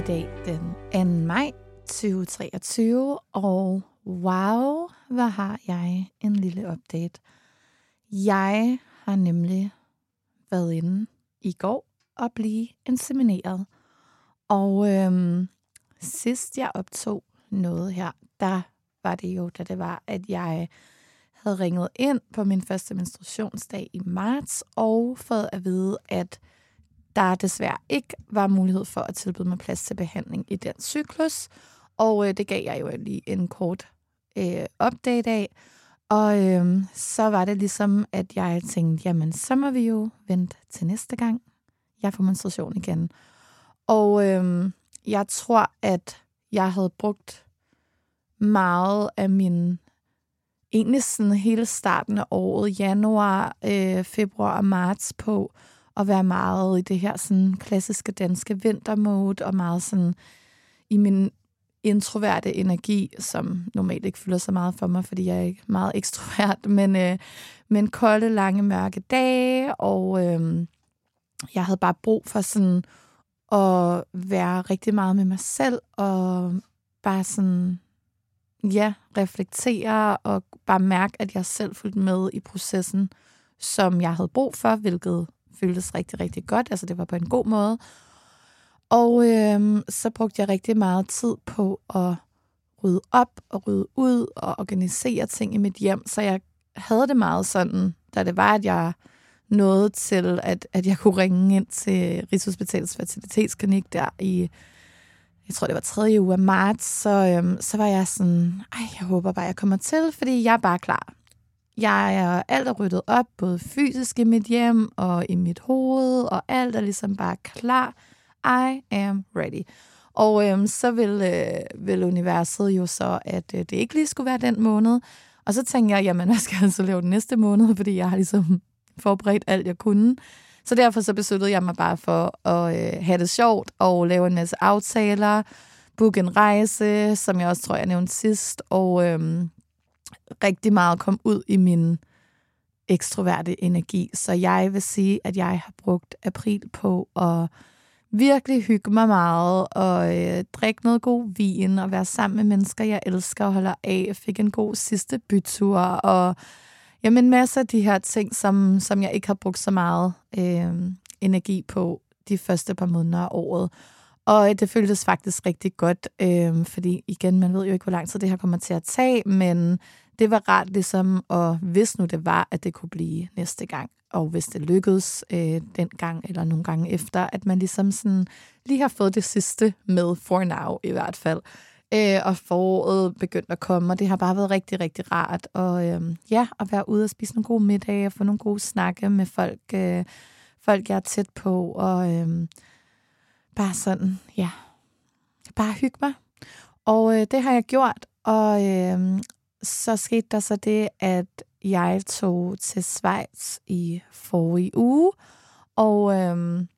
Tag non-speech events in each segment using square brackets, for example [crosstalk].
I dag den 2. maj 2023, og wow, hvor har jeg en lille update. Jeg har nemlig været inde i går og blive insemineret. Og øhm, sidst jeg optog noget her, der var det jo, da det var, at jeg havde ringet ind på min første menstruationsdag i marts, og fået at vide, at der desværre ikke var mulighed for at tilbyde mig plads til behandling i den cyklus. Og øh, det gav jeg jo lige en kort øh, update af. Og øh, så var det ligesom, at jeg tænkte, jamen så må vi jo vente til næste gang, jeg får menstruation igen. Og øh, jeg tror, at jeg havde brugt meget af min egentlig sådan hele starten af året, januar, øh, februar og marts på at være meget i det her sådan klassiske danske vintermode, og meget sådan i min introverte energi, som normalt ikke fylder så meget for mig, fordi jeg er ikke meget [laughs] ekstrovert, men, øh, men kolde, lange, mørke dage, og øh, jeg havde bare brug for sådan at være rigtig meget med mig selv, og bare sådan, ja, reflektere, og bare mærke, at jeg selv fulgte med i processen, som jeg havde brug for, hvilket føltes rigtig, rigtig godt. Altså, det var på en god måde. Og øhm, så brugte jeg rigtig meget tid på at rydde op og rydde ud og organisere ting i mit hjem. Så jeg havde det meget sådan, da det var, at jeg nåede til, at, at jeg kunne ringe ind til Rigshospitalets fertilitetsklinik der i, jeg tror det var tredje uge af marts, så, øhm, så var jeg sådan, ej, jeg håber bare, jeg kommer til, fordi jeg er bare klar. Jeg er alt er ryddet op, både fysisk i mit hjem og i mit hoved, og alt er ligesom bare klar. I am ready. Og øhm, så vil, øh, vil universet jo så, at øh, det ikke lige skulle være den måned. Og så tænkte jeg, jamen, [laughs] hvad skal jeg så lave den næste måned? Fordi jeg har ligesom [laughs] forberedt alt, jeg kunne. Så derfor så besluttede jeg mig bare for at øh, have det sjovt og lave en masse aftaler, booke en rejse, som jeg også tror, jeg nævnte sidst, og øhm, rigtig meget kom ud i min ekstroverte energi. Så jeg vil sige, at jeg har brugt april på at virkelig hygge mig meget og øh, drikke noget god vin og være sammen med mennesker, jeg elsker og holder af. Jeg fik en god sidste bytur og jamen, masser af de her ting, som, som jeg ikke har brugt så meget øh, energi på de første par måneder af året. Og øh, det føltes faktisk rigtig godt, øh, fordi igen, man ved jo ikke, hvor lang tid det her kommer til at tage, men det var rart ligesom, og hvis nu det var, at det kunne blive næste gang, og hvis det lykkedes øh, den gang eller nogle gange efter, at man ligesom sådan lige har fået det sidste med for now i hvert fald. Øh, og foråret begyndte at komme, og det har bare været rigtig, rigtig rart. Og øh, ja, at være ude og spise nogle gode middage og få nogle gode snakke med folk, øh, folk jeg er tæt på, og øh, bare sådan, ja, bare hygge mig. Og øh, det har jeg gjort, og øh, så skete der så det, at jeg tog til Schweiz i forrige uge, og øhm,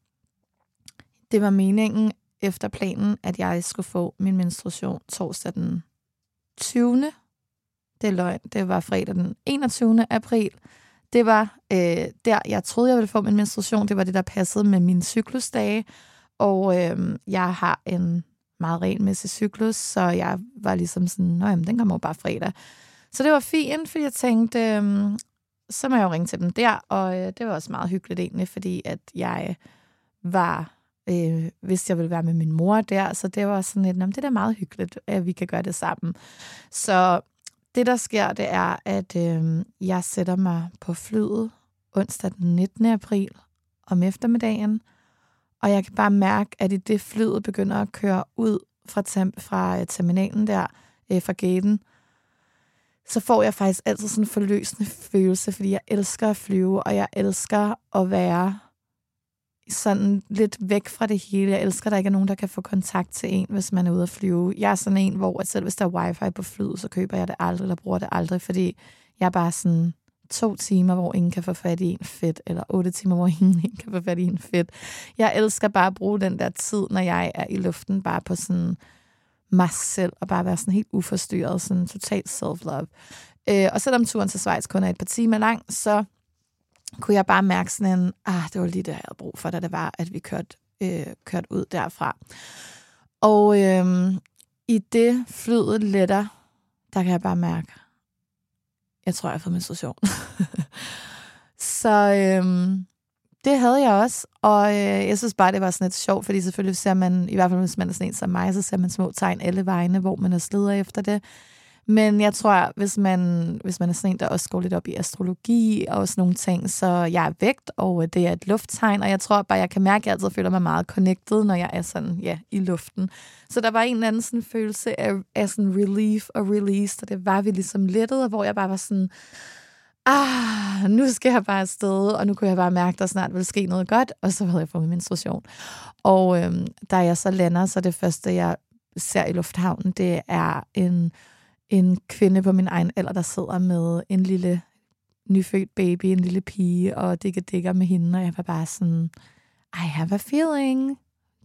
det var meningen efter planen, at jeg skulle få min menstruation torsdag den 20. Det er løgn. Det var fredag den 21. april. Det var øh, der, jeg troede, jeg ville få min menstruation. Det var det, der passede med min cyklusdage. Og øh, jeg har en meget regelmæssig cyklus, så jeg var ligesom sådan, nå jamen, den kommer jo bare fredag. Så det var fint, fordi jeg tænkte, øhm, så må jeg jo ringe til dem der, og øh, det var også meget hyggeligt egentlig, fordi at jeg var, øh, hvis jeg ville være med min mor der, så det var sådan lidt, det er da meget hyggeligt, at vi kan gøre det sammen. Så det, der sker, det er, at øh, jeg sætter mig på flyet onsdag den 19. april om eftermiddagen, og jeg kan bare mærke, at i det flyet begynder at køre ud fra, tem- fra øh, terminalen der, øh, fra gaten, så får jeg faktisk altid sådan en forløsende følelse, fordi jeg elsker at flyve, og jeg elsker at være sådan lidt væk fra det hele. Jeg elsker, at der ikke er nogen, der kan få kontakt til en, hvis man er ude at flyve. Jeg er sådan en, hvor at selv hvis der er wifi på flyet, så køber jeg det aldrig, eller bruger det aldrig, fordi jeg er bare sådan to timer, hvor ingen kan få fat i en fedt, eller otte timer, hvor [laughs] ingen kan få fat i en fedt. Jeg elsker bare at bruge den der tid, når jeg er i luften, bare på sådan mig selv, og bare være sådan helt uforstyrret, sådan totalt self-love. Øh, og selvom turen til Schweiz kun er et par timer lang, så kunne jeg bare mærke sådan en, ah, det var lige det, jeg havde brug for, da det var, at vi kørte, øh, kørte ud derfra. Og øh, i det flyet letter, der kan jeg bare mærke, jeg tror, jeg har fået menstruation. [laughs] så øhm, det havde jeg også, og øh, jeg synes bare, det var sådan lidt sjovt, fordi selvfølgelig ser man, i hvert fald hvis man er sådan en som mig, så ser man små tegn alle vegne, hvor man er sleder efter det. Men jeg tror, hvis man, hvis man er sådan en, der også går lidt op i astrologi og sådan nogle ting, så jeg er vægt, og øh, det er et lufttegn, og jeg tror bare, jeg kan mærke, at jeg altid føler mig meget connected, når jeg er sådan, ja, i luften. Så der var en eller anden sådan følelse af, af sådan relief og release, og det var vi ligesom lettet, hvor jeg bare var sådan, ah, nu skal jeg bare afsted, og nu kunne jeg bare mærke, at der snart ville ske noget godt, og så havde jeg fået min menstruation. Og øhm, da jeg så lander, så det første, jeg ser i lufthavnen, det er en, en kvinde på min egen alder, der sidder med en lille nyfødt baby, en lille pige, og digger digger med hende, og jeg var bare sådan, I have a feeling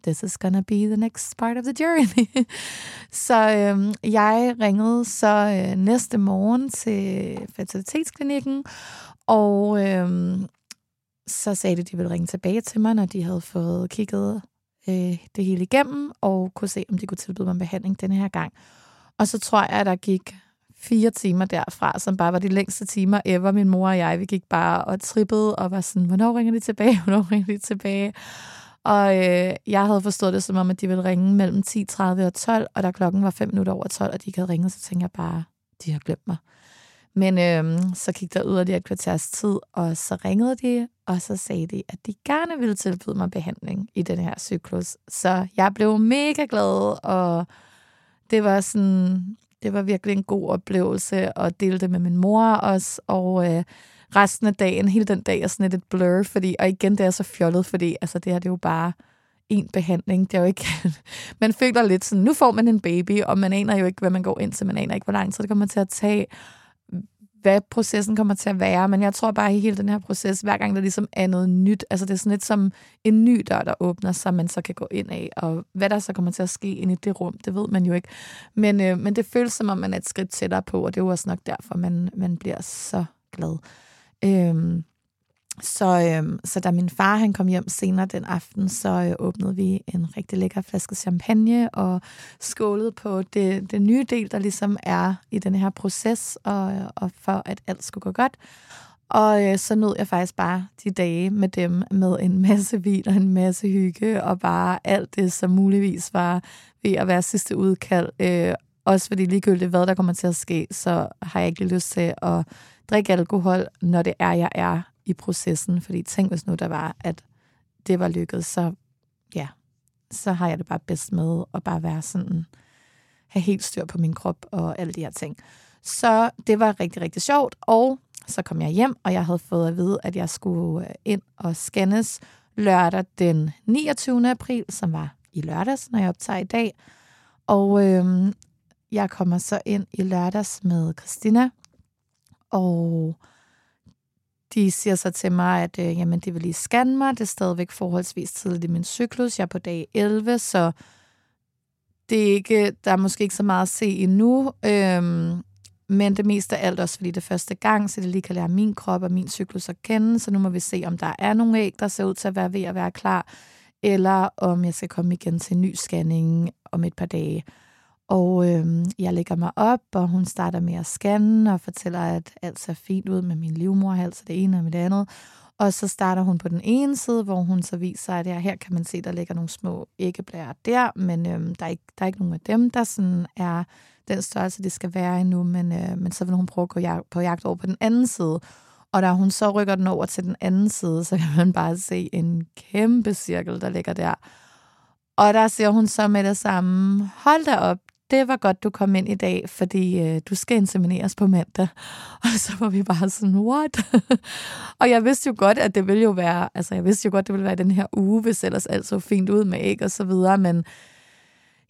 this is gonna be the next part of the journey. [laughs] så øhm, jeg ringede så øh, næste morgen til fertilitetsklinikken, og øhm, så sagde de, at de ville ringe tilbage til mig, når de havde fået kigget øh, det hele igennem, og kunne se, om de kunne tilbyde mig behandling denne her gang. Og så tror jeg, at der gik fire timer derfra, som bare var de længste timer ever. Min mor og jeg, vi gik bare og trippede og var sådan, hvornår ringer de tilbage, [laughs] hvornår ringer de tilbage? Og øh, jeg havde forstået det som om, at de ville ringe mellem 10.30 og 12, og da klokken var 5 minutter over 12, og de ikke havde ringet, så tænkte jeg bare, de har glemt mig. Men øh, så gik der yderligere et kvarters tid, og så ringede de, og så sagde de, at de gerne ville tilbyde mig behandling i den her cyklus. Så jeg blev mega glad, og det var sådan, det var virkelig en god oplevelse at dele det med min mor også, og øh, resten af dagen, hele den dag er sådan lidt et blur, fordi, og igen, det er så fjollet, fordi altså, det her det er jo bare en behandling. Det er jo ikke... [laughs] man føler lidt sådan, nu får man en baby, og man aner jo ikke, hvad man går ind til. Man aner ikke, hvor lang tid det kommer til at tage hvad processen kommer til at være, men jeg tror bare, at hele den her proces, hver gang der ligesom er noget nyt, altså det er sådan lidt som en ny dør, der åbner, så man så kan gå ind af, og hvad der så kommer til at ske ind i det rum, det ved man jo ikke. Men, øh, men det føles som om, man er et skridt tættere på, og det er jo også nok derfor, man, man bliver så glad. Øhm, så, øhm, så da min far han kom hjem senere den aften, så øh, åbnede vi en rigtig lækker flaske champagne og skålede på det, det nye del, der ligesom er i den her proces, og, og for at alt skulle gå godt. Og øh, så nød jeg faktisk bare de dage med dem med en masse vin og en masse hygge, og bare alt det, som muligvis var ved at være sidste udkald. Øh, også fordi ligegyldigt, hvad der kommer til at ske, så har jeg ikke lyst til at drikke alkohol, når det er, jeg er i processen. Fordi tænk hvis nu der var, at det var lykkedes, så ja, så har jeg det bare bedst med at bare være sådan, have helt styr på min krop og alle de her ting. Så det var rigtig, rigtig sjovt, og så kom jeg hjem, og jeg havde fået at vide, at jeg skulle ind og scannes lørdag den 29. april, som var i lørdags, når jeg optager i dag. Og øhm, jeg kommer så ind i lørdags med Christina, og de siger så til mig, at øh, jamen, de vil lige scanne mig. Det er stadigvæk forholdsvis tidligt i min cyklus. Jeg er på dag 11, så det er ikke, der er måske ikke så meget at se endnu. Øhm, men det meste af alt også, fordi det er første gang, så det lige kan lære min krop og min cyklus at kende. Så nu må vi se, om der er nogle æg, der ser ud til at være ved at være klar, eller om jeg skal komme igen til en ny scanning om et par dage. Og øh, jeg lægger mig op, og hun starter med at scanne og fortæller, at alt ser fint ud med min livmorhals og det ene og med det andet. Og så starter hun på den ene side, hvor hun så viser, at her, her kan man se, der ligger nogle små æggeblære der, men øh, der, er ikke, der er ikke nogen af dem, der sådan er den størrelse, det skal være endnu, men, øh, men så vil hun prøve at gå jagt, på jagt over på den anden side. Og da hun så rykker den over til den anden side, så kan man bare se en kæmpe cirkel, der ligger der. Og der ser hun så med det samme, hold da op, det var godt, du kom ind i dag, fordi øh, du skal insemineres på mandag. [laughs] Og så var vi bare sådan, what? [laughs] og jeg vidste jo godt, at det ville jo være, altså jeg vidste jo godt, det ville være den her uge, hvis ellers alt så fint ud med æg og så videre, men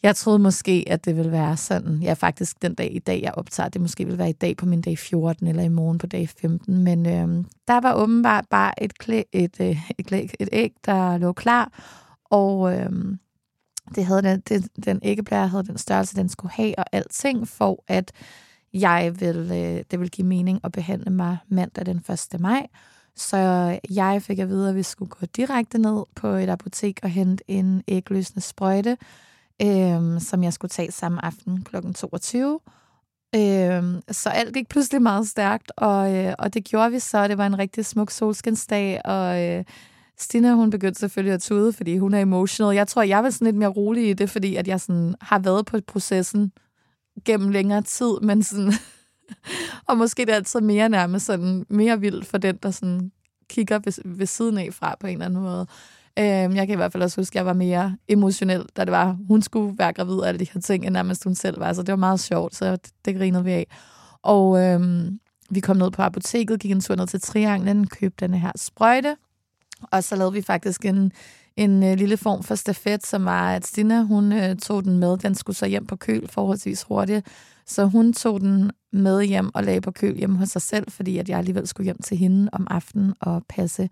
jeg troede måske, at det ville være sådan, ja faktisk den dag i dag, jeg optager, det måske ville være i dag på min dag 14, eller i morgen på dag 15, men øh, der var åbenbart bare et, klæ, et, øh, et, klæ, et æg, der lå klar, og... Øh, det havde den, det, den æggeblære havde den størrelse, den skulle have, og alting for, at jeg vil, øh, det vil give mening at behandle mig mandag den 1. maj. Så jeg fik at vide, at vi skulle gå direkte ned på et apotek og hente en ægløsende sprøjte, øh, som jeg skulle tage samme aften kl. 22. Øh, så alt gik pludselig meget stærkt, og, øh, og det gjorde vi så. Det var en rigtig smuk solskinsdag, og øh, Stina, hun begyndte selvfølgelig at tude, fordi hun er emotional. Jeg tror, jeg var sådan lidt mere rolig i det, fordi at jeg sådan har været på processen gennem længere tid, [laughs] men sådan, og måske det er altid mere nærmest sådan mere vildt for den, der sådan kigger ved, ved siden af fra på en eller anden måde. Øhm, jeg kan i hvert fald også huske, at jeg var mere emotionel, da det var, hun skulle være gravid og alle de her ting, end nærmest hun selv var. Så det var meget sjovt, så det, det grinede vi af. Og øhm, vi kom ned på apoteket, gik en tur ned til Trianglen, købte den her sprøjte, og så lavede vi faktisk en, en øh, lille form for stafet, som var, at Stina, hun øh, tog den med. Den skulle så hjem på køl forholdsvis hurtigt. Så hun tog den med hjem og lagde på køl hjemme hos sig selv, fordi at jeg alligevel skulle hjem til hende om aftenen og passe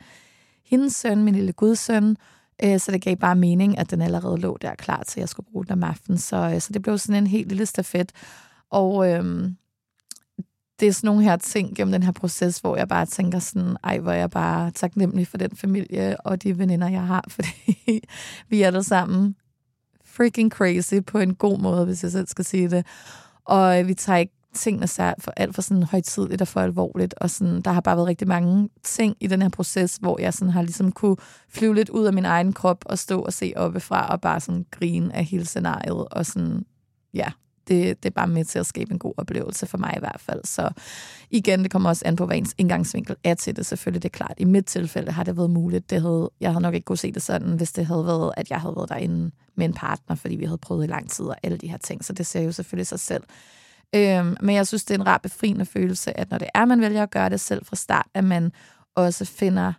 hendes søn, min lille gudsøn. Øh, så det gav bare mening, at den allerede lå der klar til, at jeg skulle bruge den om aftenen. Så, øh, så det blev sådan en helt lille stafet. Og øh, det er sådan nogle her ting gennem den her proces, hvor jeg bare tænker sådan, ej, hvor er jeg bare taknemmelig for den familie og de veninder, jeg har, [laughs] fordi vi er der sammen freaking crazy på en god måde, hvis jeg selv skal sige det. Og øh, vi tager ikke tingene for alt for sådan højtidligt og for alvorligt, og sådan, der har bare været rigtig mange ting i den her proces, hvor jeg sådan har ligesom kunne flyve lidt ud af min egen krop og stå og se oppefra og bare sådan grine af hele scenariet, og sådan, ja, det, det er bare med til at skabe en god oplevelse for mig i hvert fald. Så igen, det kommer også an på, hvad ens indgangsvinkel er til det. Selvfølgelig, det er klart. I mit tilfælde har det været muligt. Det havde, jeg havde nok ikke kunne se det sådan, hvis det havde været, at jeg havde været derinde med en partner, fordi vi havde prøvet i lang tid og alle de her ting. Så det ser jo selvfølgelig sig selv. Øhm, men jeg synes, det er en rar befriende følelse, at når det er, man vælger at gøre det selv fra start, at man også finder,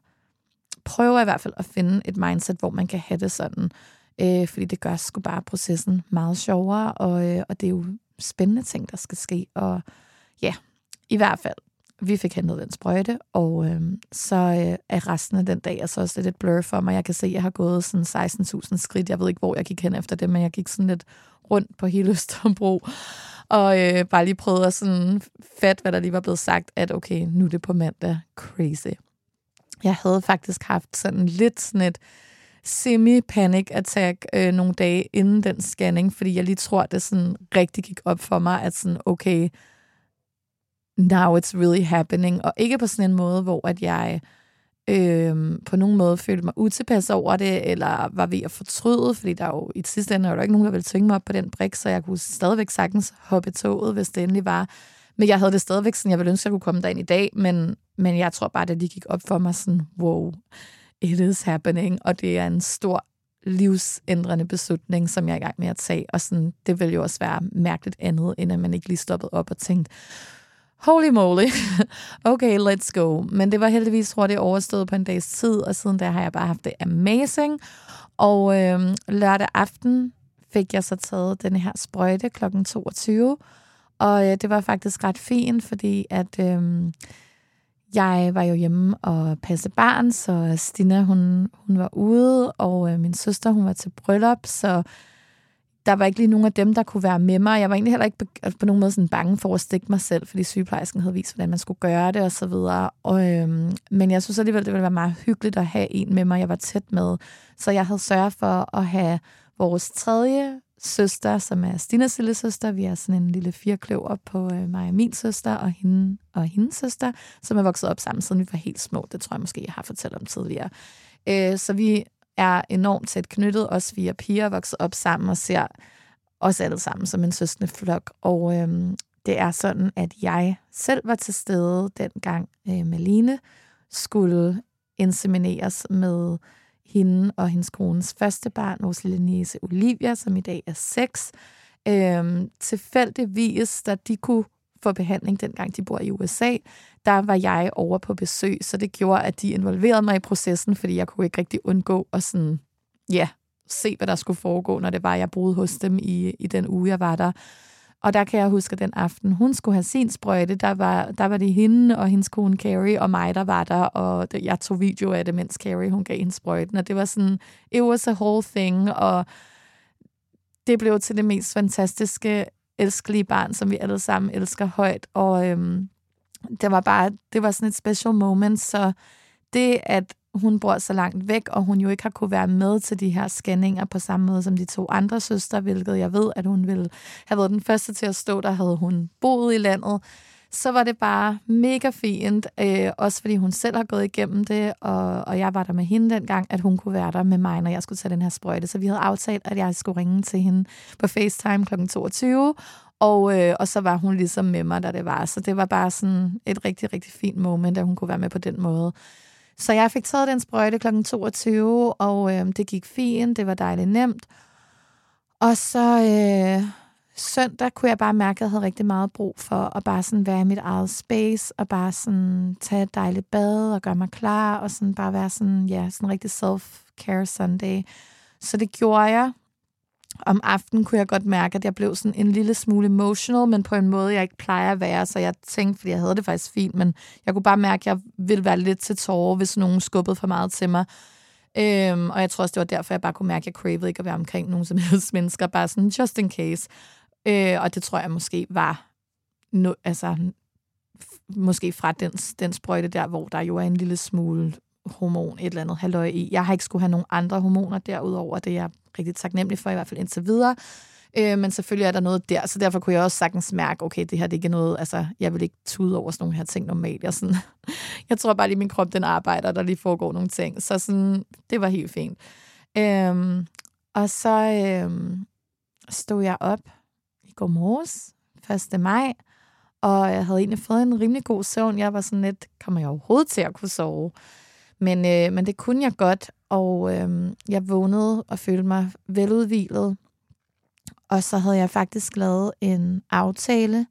prøver i hvert fald at finde et mindset, hvor man kan have det sådan øh, fordi det gør sgu bare processen meget sjovere, og, øh, og det er jo spændende ting, der skal ske. Og ja, i hvert fald, vi fik hentet den sprøjte, og øh, så øh, er resten af den dag altså også lidt et blur for mig. Jeg kan se, at jeg har gået sådan 16.000 skridt. Jeg ved ikke, hvor jeg gik hen efter det, men jeg gik sådan lidt rundt på hele [laughs] Østerbro, og øh, bare lige prøvede at sådan fat, hvad der lige var blevet sagt, at okay, nu er det på mandag. Crazy. Jeg havde faktisk haft sådan lidt sådan et semi-panic attack øh, nogle dage inden den scanning, fordi jeg lige tror, det sådan rigtig gik op for mig, at sådan, okay, now it's really happening. Og ikke på sådan en måde, hvor at jeg øh, på nogen måde følte mig utilpas over det, eller var ved at fortryde, fordi der jo i sidste ende var der ikke nogen, der ville tvinge mig op på den brik, så jeg kunne stadigvæk sagtens hoppe toget, hvis det endelig var. Men jeg havde det stadigvæk sådan, jeg ville ønske, at jeg kunne komme derind i dag, men, men jeg tror bare, at det lige gik op for mig sådan, wow, it is happening, og det er en stor livsændrende beslutning, som jeg er i gang med at tage, og sådan, det vil jo også være mærkeligt andet, end at man ikke lige stoppede op og tænkte, holy moly, [laughs] okay, let's go. Men det var heldigvis hurtigt overstået på en dags tid, og siden da har jeg bare haft det amazing. Og øh, lørdag aften fik jeg så taget den her sprøjte kl. 22, og øh, det var faktisk ret fint, fordi at øh, jeg var jo hjemme og passe barn, så Stina hun, hun var ude, og øh, min søster hun var til bryllup, så der var ikke lige nogen af dem, der kunne være med mig. Jeg var egentlig heller ikke på nogen måde sådan bange for at stikke mig selv, fordi sygeplejersken havde vist, hvordan man skulle gøre det og så videre. Og, øhm, men jeg synes alligevel, det ville være meget hyggeligt at have en med mig, jeg var tæt med. Så jeg havde sørget for at have vores tredje søster, som er Stinas lille søster. Vi er sådan en lille firkløver på øh, mig og min søster, og hende og hendes søster, som er vokset op sammen, siden vi var helt små. Det tror jeg måske, jeg har fortalt om tidligere. Øh, så vi er enormt tæt knyttet, os er piger vokset op sammen og ser os alle sammen som en søskende flok. Og øh, det er sådan, at jeg selv var til stede dengang øh, Maline skulle insemineres med hende og hendes kones første barn, vores lille niece Olivia, som i dag er seks. Øhm, tilfældigvis, da de kunne få behandling, dengang de bor i USA, der var jeg over på besøg, så det gjorde, at de involverede mig i processen, fordi jeg kunne ikke rigtig undgå at sådan, ja, se, hvad der skulle foregå, når det var, jeg boede hos dem i, i den uge, jeg var der. Og der kan jeg huske, at den aften, hun skulle have sin sprøjte, der var, der var det hende og hendes kone Carrie og mig, der var der, og jeg tog video af det, mens Carrie, hun gav hende sprøjten, og det var sådan, it was a whole thing, og det blev til det mest fantastiske, elskelige barn, som vi alle sammen elsker højt, og øhm, det var bare, det var sådan et special moment, så det, at hun bor så langt væk, og hun jo ikke har kunne være med til de her scanninger på samme måde som de to andre søstre, hvilket jeg ved, at hun ville have været den første til at stå, der havde hun boet i landet. Så var det bare mega fint, øh, også fordi hun selv har gået igennem det, og, og jeg var der med hende dengang, at hun kunne være der med mig, når jeg skulle tage den her sprøjte. Så vi havde aftalt, at jeg skulle ringe til hende på FaceTime kl. 22, og, øh, og så var hun ligesom med mig, da det var. Så det var bare sådan et rigtig, rigtig fint moment, at hun kunne være med på den måde. Så jeg fik taget den sprøjte kl. 22, og øh, det gik fint. Det var dejligt nemt. Og så øh, søndag kunne jeg bare mærke, at jeg havde rigtig meget brug for at bare sådan være i mit eget space, og bare sådan tage et dejligt bad og gøre mig klar, og sådan bare være sådan, ja, sådan rigtig self-care Sunday. Så det gjorde jeg om aftenen kunne jeg godt mærke, at jeg blev sådan en lille smule emotional, men på en måde, jeg ikke plejer at være. Så jeg tænkte, fordi jeg havde det faktisk fint, men jeg kunne bare mærke, at jeg ville være lidt til tårer, hvis nogen skubbede for meget til mig. Øhm, og jeg tror også, det var derfor, jeg bare kunne mærke, at jeg cravede ikke at være omkring nogen som helst mennesker, bare sådan just in case. Øh, og det tror jeg måske var, no, altså, måske fra den, den sprøjte der, hvor der jo er en lille smule hormon, et eller andet halvøje i. Jeg har ikke skulle have nogen andre hormoner derudover, det er jeg rigtig taknemmelig for, i hvert fald indtil videre. Øh, men selvfølgelig er der noget der, så derfor kunne jeg også sagtens mærke, okay, det her det er ikke noget, altså, jeg vil ikke tude over sådan nogle her ting normalt. Jeg, sådan, [laughs] jeg tror bare lige, min krop den arbejder, der lige foregår nogle ting. Så sådan, det var helt fint. Øh, og så øh, stod jeg op i går morges, 1. maj, og jeg havde egentlig fået en rimelig god søvn. Jeg var sådan lidt, kommer jeg overhovedet til at kunne sove? Men, øh, men det kunne jeg godt, og øh, jeg vågnede og følte mig veludvilet. Og så havde jeg faktisk lavet en aftale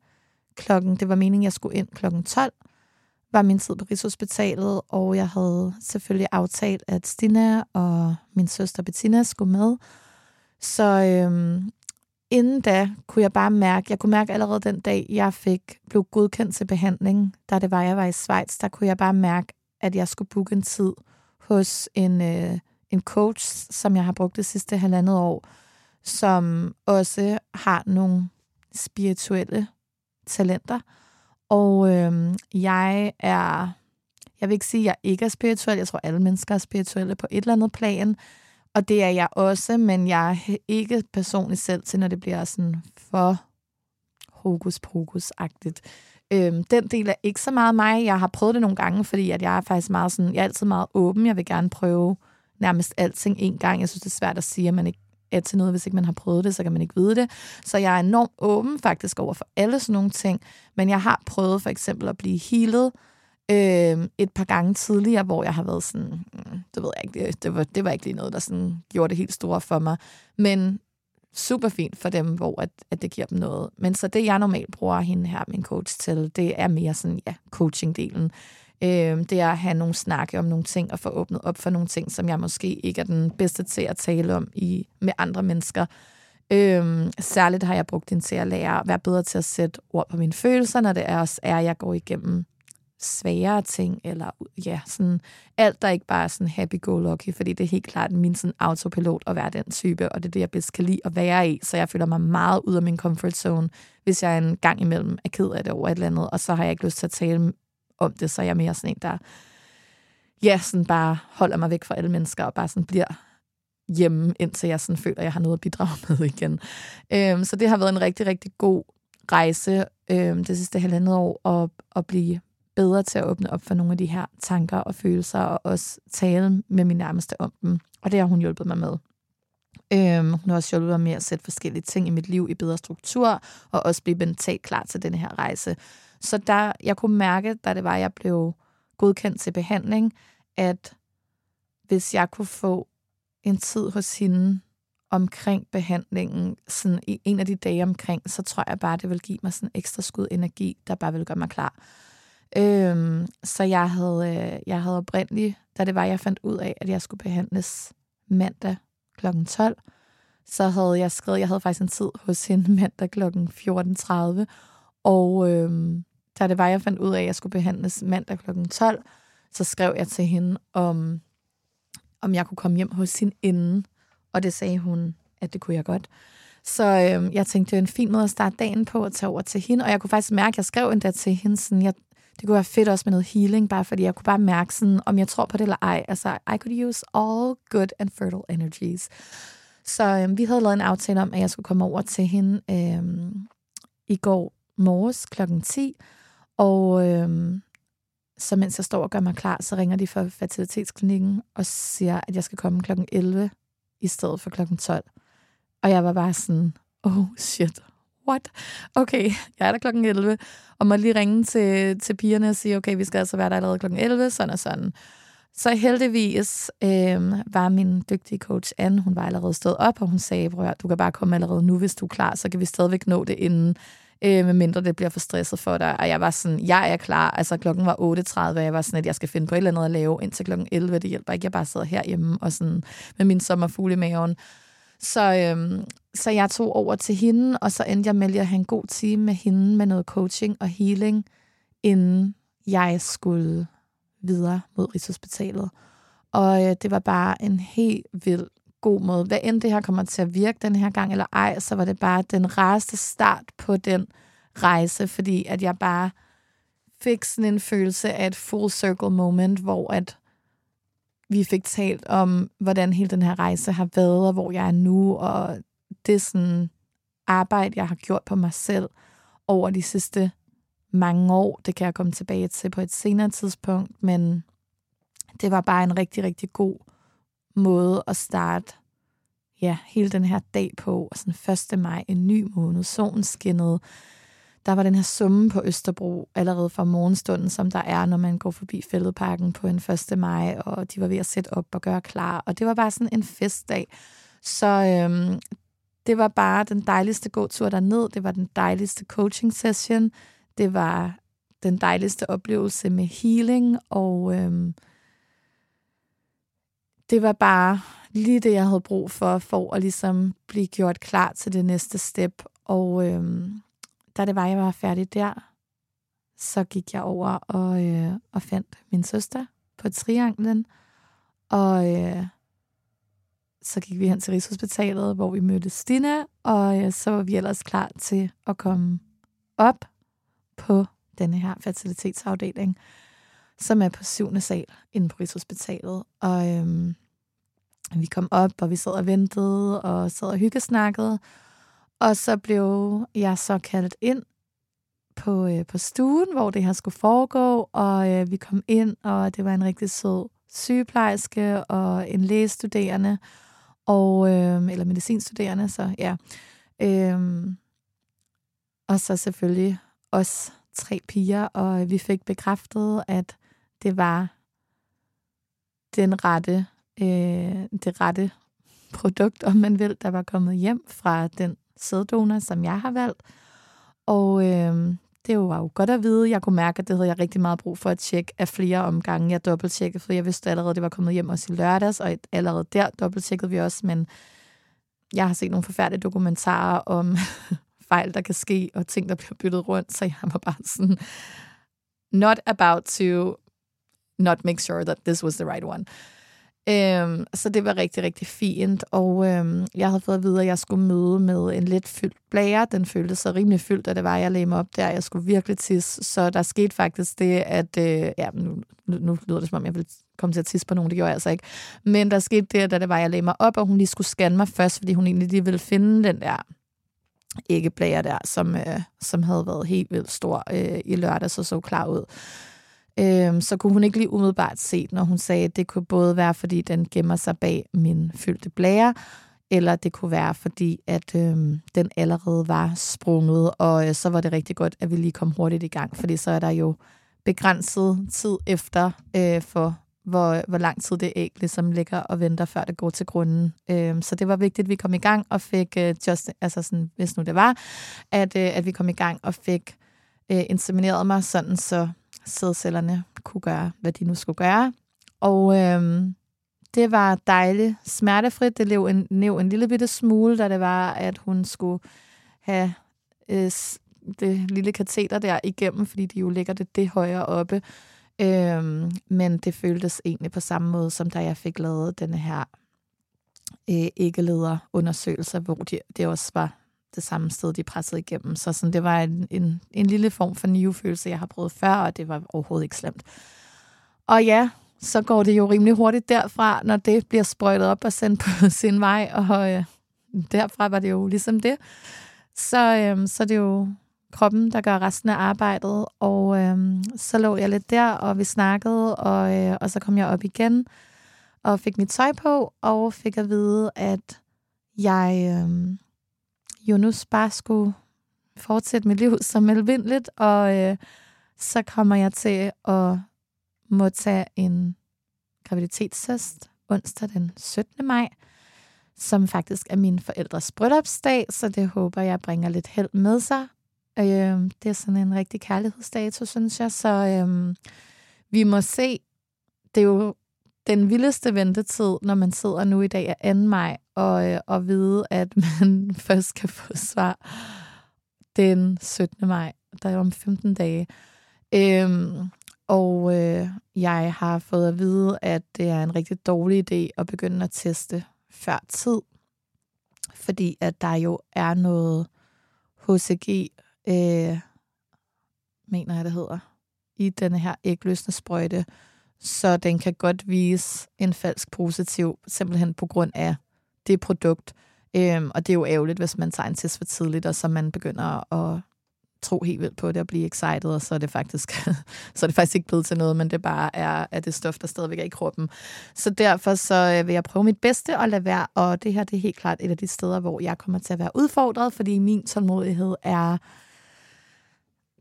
klokken, det var meningen, jeg skulle ind klokken 12, var min tid på Rigshospitalet, og jeg havde selvfølgelig aftalt, at Stina og min søster Bettina skulle med. Så øhm, inden da kunne jeg bare mærke, jeg kunne mærke allerede den dag, jeg fik blev godkendt til behandling, da det var, jeg var i Schweiz, der kunne jeg bare mærke, at jeg skulle booke en tid hos en, øh, en coach, som jeg har brugt det sidste halvandet år, som også har nogle spirituelle talenter. Og øh, jeg er, jeg vil ikke sige, at jeg ikke er spirituel. Jeg tror, alle mennesker er spirituelle på et eller andet plan. Og det er jeg også, men jeg er ikke personligt selv til, når det bliver sådan for hokus pokus-agtigt. Øhm, den del er ikke så meget mig. Jeg har prøvet det nogle gange, fordi at jeg er faktisk meget sådan, jeg er altid meget åben. Jeg vil gerne prøve nærmest alting en gang. Jeg synes, det er svært at sige, at man ikke er til noget, hvis ikke man har prøvet det, så kan man ikke vide det. Så jeg er enormt åben faktisk over for alle sådan nogle ting. Men jeg har prøvet for eksempel at blive healet øh, et par gange tidligere, hvor jeg har været sådan, mm, det ved jeg ikke, det, det, var, det var ikke lige noget, der sådan gjorde det helt store for mig. Men super fint for dem, hvor at, at det giver dem noget. Men så det, jeg normalt bruger hende her, min coach til, det er mere sådan, ja, coaching-delen. Øh, det er at have nogle snakke om nogle ting, og få åbnet op for nogle ting, som jeg måske ikke er den bedste til at tale om i, med andre mennesker. Øhm, særligt har jeg brugt den til at lære at være bedre til at sætte ord på mine følelser, når det er, også er at jeg går igennem sværere ting, eller ja, sådan alt, der ikke bare er sådan happy-go-lucky, fordi det er helt klart min sådan autopilot at være den type, og det er det, jeg bedst kan lide at være i, så jeg føler mig meget ud af min comfort zone, hvis jeg en gang imellem er ked af det over et eller andet, og så har jeg ikke lyst til at tale om det, så jeg er mere sådan en, der ja, sådan bare holder mig væk fra alle mennesker, og bare sådan bliver hjemme, indtil jeg sådan føler, at jeg har noget at bidrage med igen. Øhm, så det har været en rigtig, rigtig god rejse øhm, det sidste halvandet år, at, at blive bedre til at åbne op for nogle af de her tanker og følelser, og også tale med min nærmeste om dem. Og det har hun hjulpet mig med. Øhm, hun har også hjulpet mig med at sætte forskellige ting i mit liv i bedre struktur, og også blive mentalt klar til den her rejse. Så der, jeg kunne mærke, da det var, jeg blev godkendt til behandling, at hvis jeg kunne få en tid hos hende omkring behandlingen, sådan en af de dage omkring, så tror jeg bare, det vil give mig sådan ekstra skud energi, der bare vil gøre mig klar. Øhm, så jeg havde, øh, jeg havde oprindeligt, da det var, jeg fandt ud af, at jeg skulle behandles mandag kl. 12, så havde jeg skrevet, jeg havde faktisk en tid hos hende [laughs] mandag kl. 14.30, og øhm, da det var, jeg fandt ud af, at jeg skulle behandles mandag kl. 12, så skrev jeg til hende, om, om jeg kunne komme hjem hos hende inden, og det sagde hun, at det kunne jeg godt. Så øhm, jeg tænkte, det var en fin måde at starte dagen på at tage over til hende, og jeg kunne faktisk mærke, at jeg skrev endda til hende, sådan, jeg, det kunne være fedt også med noget healing, bare fordi jeg kunne bare mærke, sådan, om jeg tror på det eller ej. Altså, I could use all good and fertile energies. Så øhm, vi havde lavet en aftale om, at jeg skulle komme over til hende øhm, i går morges klokken 10, og øhm, så mens jeg står og gør mig klar, så ringer de fra fertilitetsklinikken og siger, at jeg skal komme klokken 11 i stedet for klokken 12. Og jeg var bare sådan, oh shit, what? Okay, [laughs] jeg er der klokken 11, og må lige ringe til, til pigerne og sige, okay, vi skal altså være der allerede klokken 11, sådan og sådan. Så heldigvis øh, var min dygtige coach Anne, hun var allerede stået op, og hun sagde, bror, du kan bare komme allerede nu, hvis du er klar, så kan vi stadigvæk nå det inden, øh, medmindre det bliver for stresset for dig. Og jeg var sådan, jeg er klar, altså klokken var 8.30, og jeg var sådan, at jeg skal finde på et eller andet at lave indtil klokken 11, det hjælper ikke, jeg bare sidder herhjemme og sådan med min sommerfugle i maven. Så, øhm, så jeg tog over til hende, og så endte jeg med at have en god time med hende med noget coaching og healing, inden jeg skulle videre mod Rigshospitalet. Og øh, det var bare en helt vild god måde. Hvad end det her kommer til at virke den her gang eller ej, så var det bare den rareste start på den rejse, fordi at jeg bare fik sådan en følelse af et full circle moment, hvor at vi fik talt om, hvordan hele den her rejse har været, og hvor jeg er nu, og det sådan arbejde, jeg har gjort på mig selv over de sidste mange år. Det kan jeg komme tilbage til på et senere tidspunkt, men det var bare en rigtig, rigtig god måde at starte ja, hele den her dag på. Og sådan 1. maj, en ny måned, solen skinnede, der var den her summe på Østerbro allerede fra morgenstunden, som der er, når man går forbi Fælledparken på en 1. maj, og de var ved at sætte op og gøre klar. Og det var bare sådan en festdag. Så øhm, det var bare den dejligste gåtur derned. Det var den dejligste coaching session. Det var den dejligste oplevelse med healing, og øhm, det var bare lige det, jeg havde brug for, for at ligesom blive gjort klar til det næste step. Og øhm, da det var, jeg var færdig der, så gik jeg over og, øh, og fandt min søster på trianglen. Og øh, så gik vi hen til Rigshospitalet, hvor vi mødte Stina, og øh, så var vi ellers klar til at komme op på denne her fertilitetsafdeling, som er på syvende sal inde på Rigshospitalet. Og øhm, vi kom op, og vi sad og ventede, og sad og hyggesnakkede. Og så blev jeg så kaldt ind på, øh, på stuen, hvor det her skulle foregå, og øh, vi kom ind, og det var en rigtig sød sygeplejerske og en lægestuderende, og, øh, eller medicinstuderende, så ja. Øh, og så selvfølgelig os tre piger, og vi fik bekræftet, at det var den rette, øh, det rette produkt, om man vil, der var kommet hjem fra den sæddonor, som jeg har valgt. Og øh, det var jo godt at vide. Jeg kunne mærke, at det havde jeg rigtig meget brug for at tjekke af flere omgange. Jeg dobbelttjekkede, for jeg vidste allerede, at det var kommet hjem også i lørdags, og allerede der dobbelttjekkede vi også, men jeg har set nogle forfærdelige dokumentarer om [laughs] fejl, der kan ske, og ting, der bliver byttet rundt, så jeg var bare sådan, not about to not make sure that this was the right one. Øhm, så det var rigtig, rigtig fint, og øhm, jeg havde fået at vide, at jeg skulle møde med en lidt fyldt blære. Den føltes så rimelig fyldt, at det var, jeg lagde mig op der. Jeg skulle virkelig tisse, så der skete faktisk det, at... Øh, ja, nu, nu, lyder det, som om jeg ville komme til at tisse på nogen, det gjorde jeg altså ikke. Men der skete det, da det var, jeg lagde mig op, og hun lige skulle scanne mig først, fordi hun egentlig lige ville finde den der æggeblære der, som, øh, som havde været helt vildt stor øh, i lørdag, så så klar ud. Øh, så kunne hun ikke lige umiddelbart se når hun sagde, at det kunne både være, fordi den gemmer sig bag min fyldte blære, eller det kunne være, fordi at øh, den allerede var sprunget, og øh, så var det rigtig godt, at vi lige kom hurtigt i gang, fordi så er der jo begrænset tid efter øh, for hvor, hvor lang tid det æg ligesom ligger og venter, før det går til grunden. Øhm, så det var vigtigt, at vi kom i gang og fik, øh, just, altså sådan, hvis nu det var, at, øh, at vi kom i gang og fik øh, insemineret mig, sådan så sædcellerne kunne gøre, hvad de nu skulle gøre. Og øhm, det var dejligt smertefrit. Det blev en, lev en lille bitte smule, da det var, at hun skulle have øh, det lille kateter der igennem, fordi de jo ligger det, det højere oppe. Øhm, men det føltes egentlig på samme måde, som da jeg fik lavet denne her øh, ikke-leder-undersøgelse, hvor de, det også var det samme sted, de pressede igennem. Så sådan, det var en, en, en lille form for new-følelse, jeg har prøvet før, og det var overhovedet ikke slemt. Og ja, så går det jo rimelig hurtigt derfra, når det bliver sprøjtet op og sendt på [laughs] sin vej, og øh, derfra var det jo ligesom det. Så, øh, så det er jo kroppen, der gør resten af arbejdet. Og øh, så lå jeg lidt der, og vi snakkede, og, øh, og så kom jeg op igen og fik mit tøj på, og fik at vide, at jeg øh, Jonas bare skulle fortsætte mit liv [laughs] som almindeligt, og øh, så kommer jeg til at må tage en graviditetstest onsdag den 17. maj, som faktisk er min forældres bryllupsdag, så det håber jeg bringer lidt held med sig. Øh, det er sådan en rigtig kærlighedsdato, synes jeg. Så øh, vi må se. Det er jo den vildeste ventetid, når man sidder nu i dag er 2. maj, og, øh, og vide, at [laughs] man først kan få svar den 17. maj. Der er om 15 dage. Øhm, og øh, jeg har fået at vide, at det er en rigtig dårlig idé at begynde at teste før tid. Fordi at der jo er noget HCG øh, mener jeg, det hedder, i denne her ægløsende sprøjte, så den kan godt vise en falsk positiv, simpelthen på grund af det produkt. Øhm, og det er jo ærgerligt, hvis man tager en test for tidligt, og så man begynder at tro helt vildt på det og blive excited, og så er det faktisk, [laughs] så er det faktisk ikke blevet til noget, men det bare er, er det stof, der stadigvæk er i kroppen. Så derfor så øh, vil jeg prøve mit bedste og lade være, og det her det er helt klart et af de steder, hvor jeg kommer til at være udfordret, fordi min tålmodighed er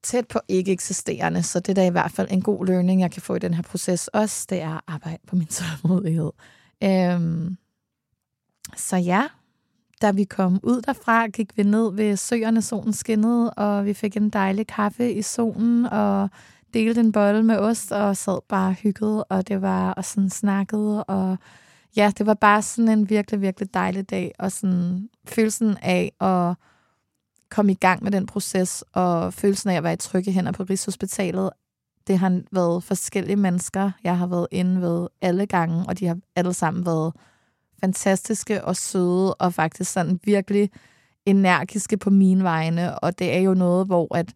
tæt på ikke eksisterende, så det er da i hvert fald en god learning, jeg kan få i den her proces også, det er at arbejde på min [laughs] tålmodighed. Øhm, så ja, da vi kom ud derfra, gik vi ned ved søerne, solen skinnede, og vi fik en dejlig kaffe i solen, og delte en bolle med ost, og sad bare hygget, og det var og sådan snakket, og ja, det var bare sådan en virkelig, virkelig dejlig dag, og sådan følelsen af at komme i gang med den proces, og følelsen af at være i trygge hænder på Rigshospitalet, det har været forskellige mennesker, jeg har været inde ved alle gange, og de har alle sammen været fantastiske og søde, og faktisk sådan virkelig energiske på mine vegne, og det er jo noget, hvor at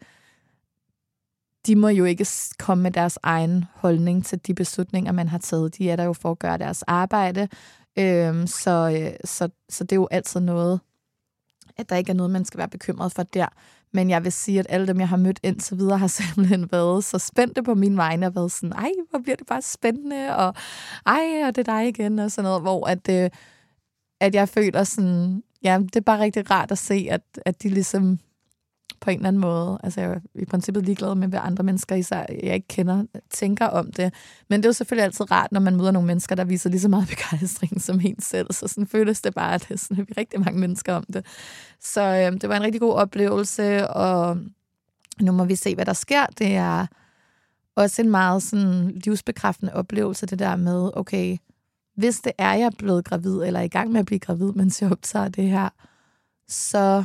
de må jo ikke komme med deres egen holdning til de beslutninger, man har taget. De er der jo for at gøre deres arbejde, øhm, så, øh, så, så det er jo altid noget, at der ikke er noget, man skal være bekymret for der. Men jeg vil sige, at alle dem, jeg har mødt indtil videre, har [laughs] simpelthen været så spændte på min vegne, og været sådan, ej, hvor bliver det bare spændende, og ej, og det er dig igen, og sådan noget, hvor at, øh, at jeg føler sådan, ja, det er bare rigtig rart at se, at, at de ligesom på en eller anden måde, altså jeg er i princippet ligeglad med, hvad andre mennesker, især jeg ikke kender, tænker om det. Men det er jo selvfølgelig altid rart, når man møder nogle mennesker, der viser lige så meget [laughs] begejstring som en selv. Så sådan føles det bare, at det er sådan, vi rigtig mange mennesker om det. Så øh, det var en rigtig god oplevelse, og nu må vi se, hvad der sker. Det er også en meget sådan livsbekræftende oplevelse, det der med, okay, hvis det er, jeg er blevet gravid, eller er i gang med at blive gravid, mens jeg optager det her, så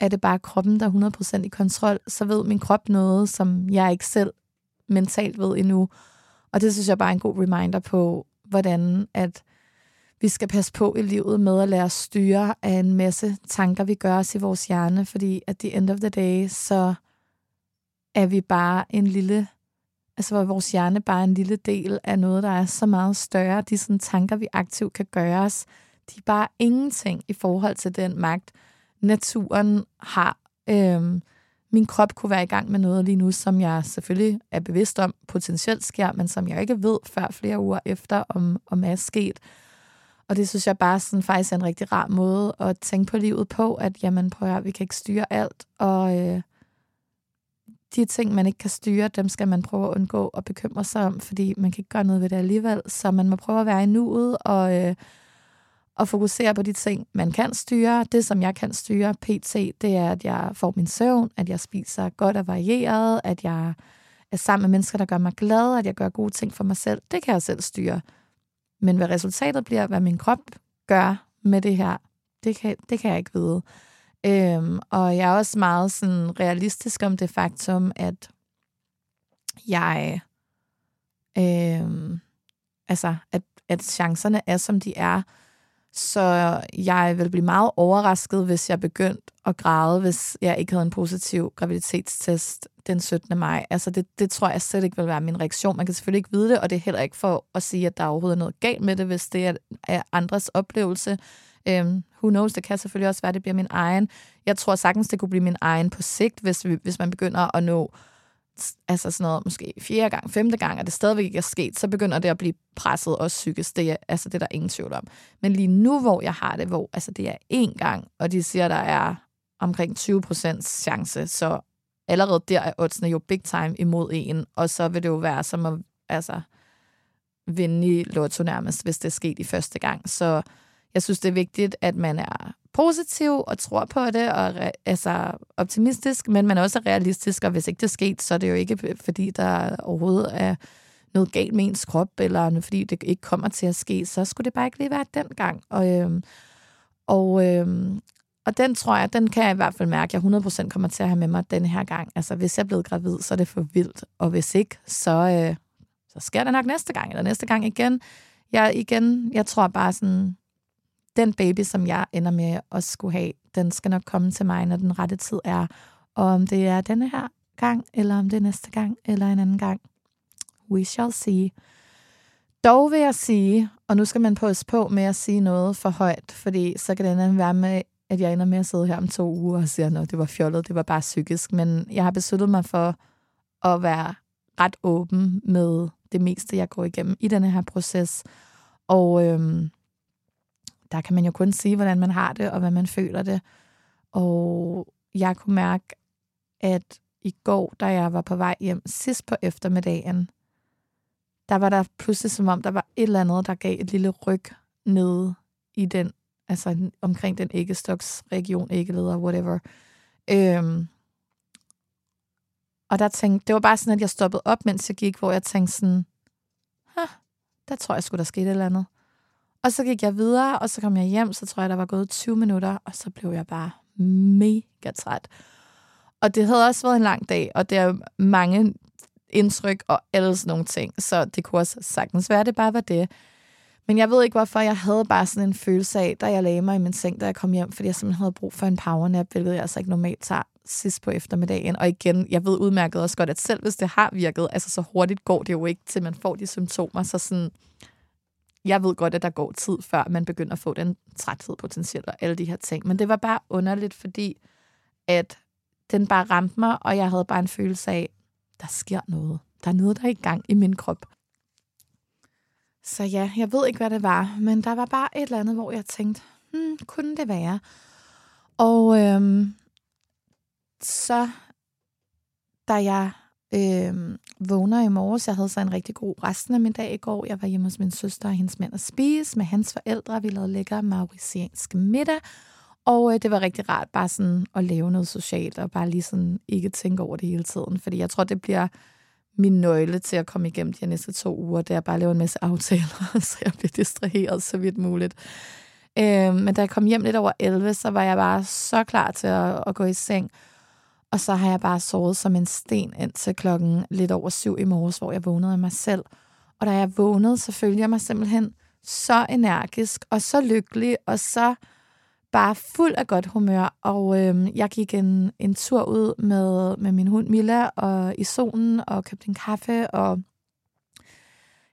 er det bare kroppen, der er 100% i kontrol. Så ved min krop noget, som jeg ikke selv mentalt ved endnu. Og det synes jeg bare er en god reminder på, hvordan at vi skal passe på i livet med at lade os styre af en masse tanker, vi gør os i vores hjerne, fordi at the end of the day, så er vi bare en lille altså hvor vores hjerne bare er en lille del af noget, der er så meget større. De sådan, tanker, vi aktivt kan gøre os, de er bare ingenting i forhold til den magt, naturen har. Øhm, min krop kunne være i gang med noget lige nu, som jeg selvfølgelig er bevidst om potentielt sker, men som jeg ikke ved før flere uger efter, om, om er sket. Og det synes jeg bare sådan, faktisk er en rigtig rar måde at tænke på livet på, at jamen, prøv at vi kan ikke styre alt, og øh, de ting, man ikke kan styre, dem skal man prøve at undgå og bekymre sig om, fordi man kan ikke gøre noget ved det alligevel. Så man må prøve at være i nuet og, øh, og fokusere på de ting, man kan styre. Det, som jeg kan styre, pt., det er, at jeg får min søvn, at jeg spiser godt og varieret, at jeg er sammen med mennesker, der gør mig glad, at jeg gør gode ting for mig selv. Det kan jeg selv styre. Men hvad resultatet bliver, hvad min krop gør med det her, det kan, det kan jeg ikke vide. Øhm, og jeg er også meget sådan realistisk om det faktum, at jeg øhm, altså, at, at chancerne er, som de er. Så jeg vil blive meget overrasket, hvis jeg begyndte at græde, hvis jeg ikke havde en positiv graviditetstest den 17. maj. Altså det, det tror jeg slet ikke vil være min reaktion. Man kan selvfølgelig ikke vide det, og det er heller ikke for at sige, at der overhovedet er noget galt med det, hvis det er andres oplevelse. Øhm, who knows, det kan selvfølgelig også være, at det bliver min egen. Jeg tror sagtens, det kunne blive min egen på sigt, hvis, hvis man begynder at nå altså sådan noget, måske fjerde gang, femte gang, og det stadigvæk ikke er sket, så begynder det at blive presset også psykisk. Det er, altså, det er der ingen tvivl om. Men lige nu, hvor jeg har det, hvor altså, det er én gang, og de siger, der er omkring 20% chance, så allerede der er oddsene jo big time imod en, og så vil det jo være som at altså, vinde i lotto nærmest, hvis det er sket i første gang. Så jeg synes, det er vigtigt, at man er positiv og tror på det, og altså optimistisk, men man er også realistisk, og hvis ikke det er sket, så er det jo ikke, fordi der overhovedet er noget galt med ens krop, eller fordi det ikke kommer til at ske, så skulle det bare ikke lige være den gang. Og, øhm, og, øhm, og den tror jeg, den kan jeg i hvert fald mærke, at jeg 100% kommer til at have med mig den her gang. Altså, hvis jeg er blevet gravid, så er det for vildt, og hvis ikke, så, øh, så sker det nok næste gang, eller næste gang igen. Jeg, igen, jeg tror bare sådan, den baby, som jeg ender med at skulle have, den skal nok komme til mig, når den rette tid er. Og om det er denne her gang, eller om det er næste gang, eller en anden gang. We shall see. Dog vil jeg sige, og nu skal man passe på med at sige noget for højt, fordi så kan det være med, at jeg ender med at sidde her om to uger og siger, at det var fjollet, det var bare psykisk. Men jeg har besluttet mig for at være ret åben med det meste, jeg går igennem i denne her proces. Og øhm, der kan man jo kun sige, hvordan man har det, og hvad man føler det. Og jeg kunne mærke, at i går, da jeg var på vej hjem sidst på eftermiddagen, der var der pludselig som om, der var et eller andet, der gav et lille ryg ned i den, altså omkring den æggestoksregion, æggeleder, whatever. Øhm, og der tænkte, det var bare sådan, at jeg stoppede op, mens jeg gik, hvor jeg tænkte sådan, der tror jeg skulle der skete et eller andet. Og så gik jeg videre, og så kom jeg hjem, så tror jeg, der var gået 20 minutter, og så blev jeg bare mega træt. Og det havde også været en lang dag, og det er mange indtryk og alle sådan nogle ting, så det kunne også sagtens være, at det bare var det. Men jeg ved ikke, hvorfor jeg havde bare sådan en følelse af, da jeg lagde mig i min seng, da jeg kom hjem, fordi jeg simpelthen havde brug for en powernap, hvilket jeg altså ikke normalt tager sidst på eftermiddagen. Og igen, jeg ved udmærket også godt, at selv hvis det har virket, altså så hurtigt går det jo ikke, til man får de symptomer. Så sådan, jeg ved godt, at der går tid, før man begynder at få den træthed potentielt og alle de her ting. Men det var bare underligt, fordi at den bare ramte mig, og jeg havde bare en følelse af, der sker noget. Der er noget, der er i gang i min krop. Så ja, jeg ved ikke, hvad det var, men der var bare et eller andet, hvor jeg tænkte, hmm, kunne det være? Og øhm, så, da jeg øhm, vågner i morges, jeg havde så en rigtig god resten af min dag i går. Jeg var hjemme hos min søster og hendes mand og spise med hans forældre. Vi lavede lækker mauriciansk middag, og øh, det var rigtig rart bare sådan at lave noget socialt, og bare lige sådan ikke tænke over det hele tiden. Fordi jeg tror, det bliver min nøgle til at komme igennem de næste to uger, det er bare at lave en masse [laughs] aftaler, så jeg bliver distraheret så vidt muligt. Øh, men da jeg kom hjem lidt over 11, så var jeg bare så klar til at, at gå i seng. Og så har jeg bare sovet som en sten indtil klokken lidt over syv i morges, hvor jeg vågnede af mig selv. Og da jeg vågnede, så følte jeg mig simpelthen så energisk og så lykkelig og så bare fuld af godt humør, og øhm, jeg gik en, en tur ud med, med min hund Milla og i solen og købte en kaffe, og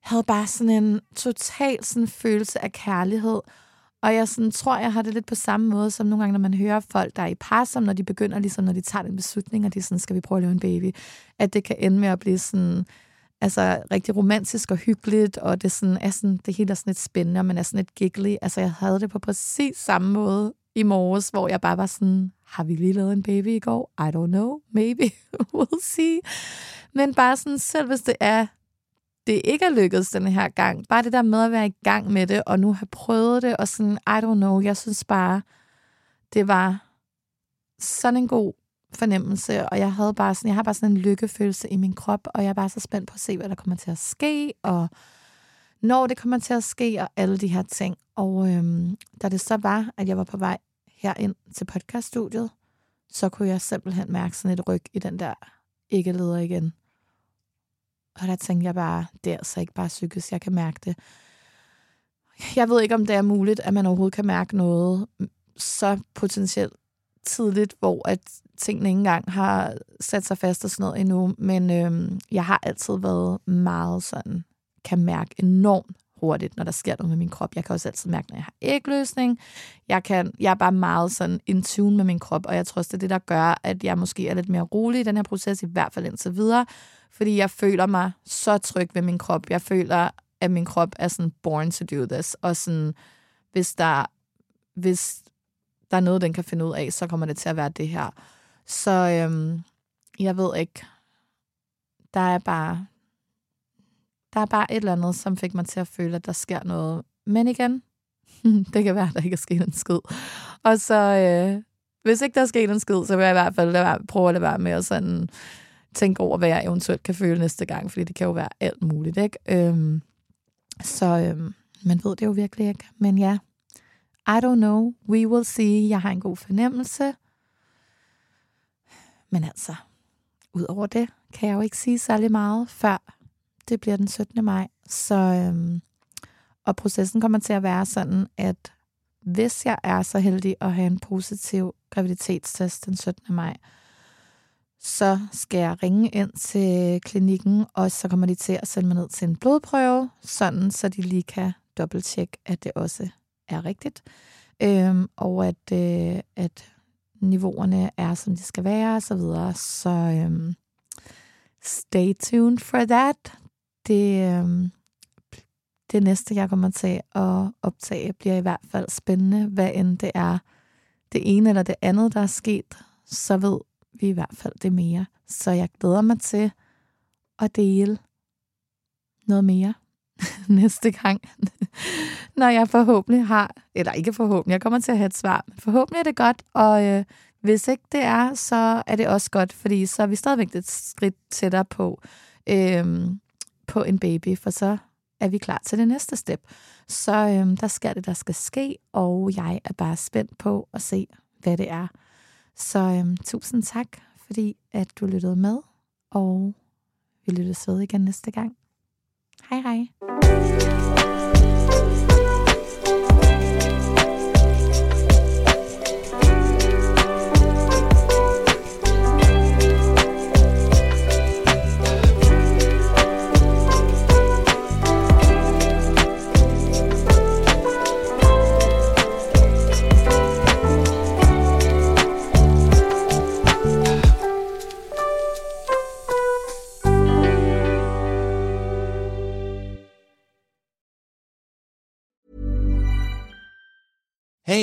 havde bare sådan en total sådan følelse af kærlighed. Og jeg sådan, tror, jeg har det lidt på samme måde, som nogle gange, når man hører folk, der er i par, som når de begynder, ligesom når de tager en beslutning, og de sådan, skal vi prøve at lave en baby, at det kan ende med at blive sådan, altså rigtig romantisk og hyggeligt, og det, sådan, er sådan, det hele er sådan lidt spændende, og man er sådan lidt giggly. Altså, jeg havde det på præcis samme måde i morges, hvor jeg bare var sådan, har vi lige lavet en baby i går? I don't know, maybe, [laughs] we'll see. Men bare sådan, selv hvis det er, det ikke er lykkedes den her gang, bare det der med at være i gang med det, og nu have prøvet det, og sådan, I don't know, jeg synes bare, det var sådan en god fornemmelse, og jeg havde bare sådan, jeg har bare sådan en lykkefølelse i min krop, og jeg er bare så spændt på at se, hvad der kommer til at ske, og når det kommer til at ske, og alle de her ting. Og øhm, da det så var, at jeg var på vej herind til podcaststudiet, så kunne jeg simpelthen mærke sådan et ryg i den der ikke leder igen. Og der tænkte jeg bare, det er altså ikke bare psykisk, jeg kan mærke det. Jeg ved ikke, om det er muligt, at man overhovedet kan mærke noget så potentielt tidligt, hvor at tingene ikke engang har sat sig fast og sådan noget endnu. Men øhm, jeg har altid været meget sådan, kan mærke enormt hurtigt, når der sker noget med min krop. Jeg kan også altid mærke, når jeg har ægløsning. Jeg, kan, jeg er bare meget sådan in tune med min krop, og jeg tror også, det er det, der gør, at jeg måske er lidt mere rolig i den her proces, i hvert fald indtil videre, fordi jeg føler mig så tryg ved min krop. Jeg føler, at min krop er sådan born to do this, og sådan, hvis der, hvis der er noget, den kan finde ud af, så kommer det til at være det her. Så øhm, jeg ved ikke. Der er bare der er bare et eller andet, som fik mig til at føle, at der sker noget. Men igen, [laughs] det kan være, at der ikke er sket en skid. Og så, øh, hvis ikke der er sket en skid, så vil jeg i hvert fald lade være, prøve at lade være med at sådan tænke over, hvad jeg eventuelt kan føle næste gang, fordi det kan jo være alt muligt, ikke? Øhm, så øhm, man ved det jo virkelig ikke. Men ja, I don't know. We will see. Jeg har en god fornemmelse. Men altså, udover det, kan jeg jo ikke sige særlig meget, før det bliver den 17. maj. Så, øhm, og processen kommer til at være sådan, at hvis jeg er så heldig at have en positiv graviditetstest den 17. maj, så skal jeg ringe ind til klinikken, og så kommer de til at sende mig ned til en blodprøve, sådan så de lige kan dobbelttjekke, at det også er rigtigt. Øhm, og at, øh, at niveauerne er, som de skal være, og så videre. Så øhm, stay tuned for that. Det, øhm, det næste, jeg kommer til at optage, bliver i hvert fald spændende, hvad end det er det ene eller det andet, der er sket, så ved vi i hvert fald det mere. Så jeg glæder mig til at dele noget mere [laughs] næste gang, [laughs] når jeg forhåbentlig har, eller ikke forhåbentlig, jeg kommer til at have et svar, men forhåbentlig er det godt, og øh, hvis ikke det er, så er det også godt, fordi så er vi stadigvæk et skridt tættere på, øh, på en baby, for så er vi klar til det næste step. Så øh, der skal det, der skal ske, og jeg er bare spændt på at se, hvad det er. Så øhm, tusind tak, fordi at du lyttede med, og vi lyttes ved igen næste gang. Hej hej.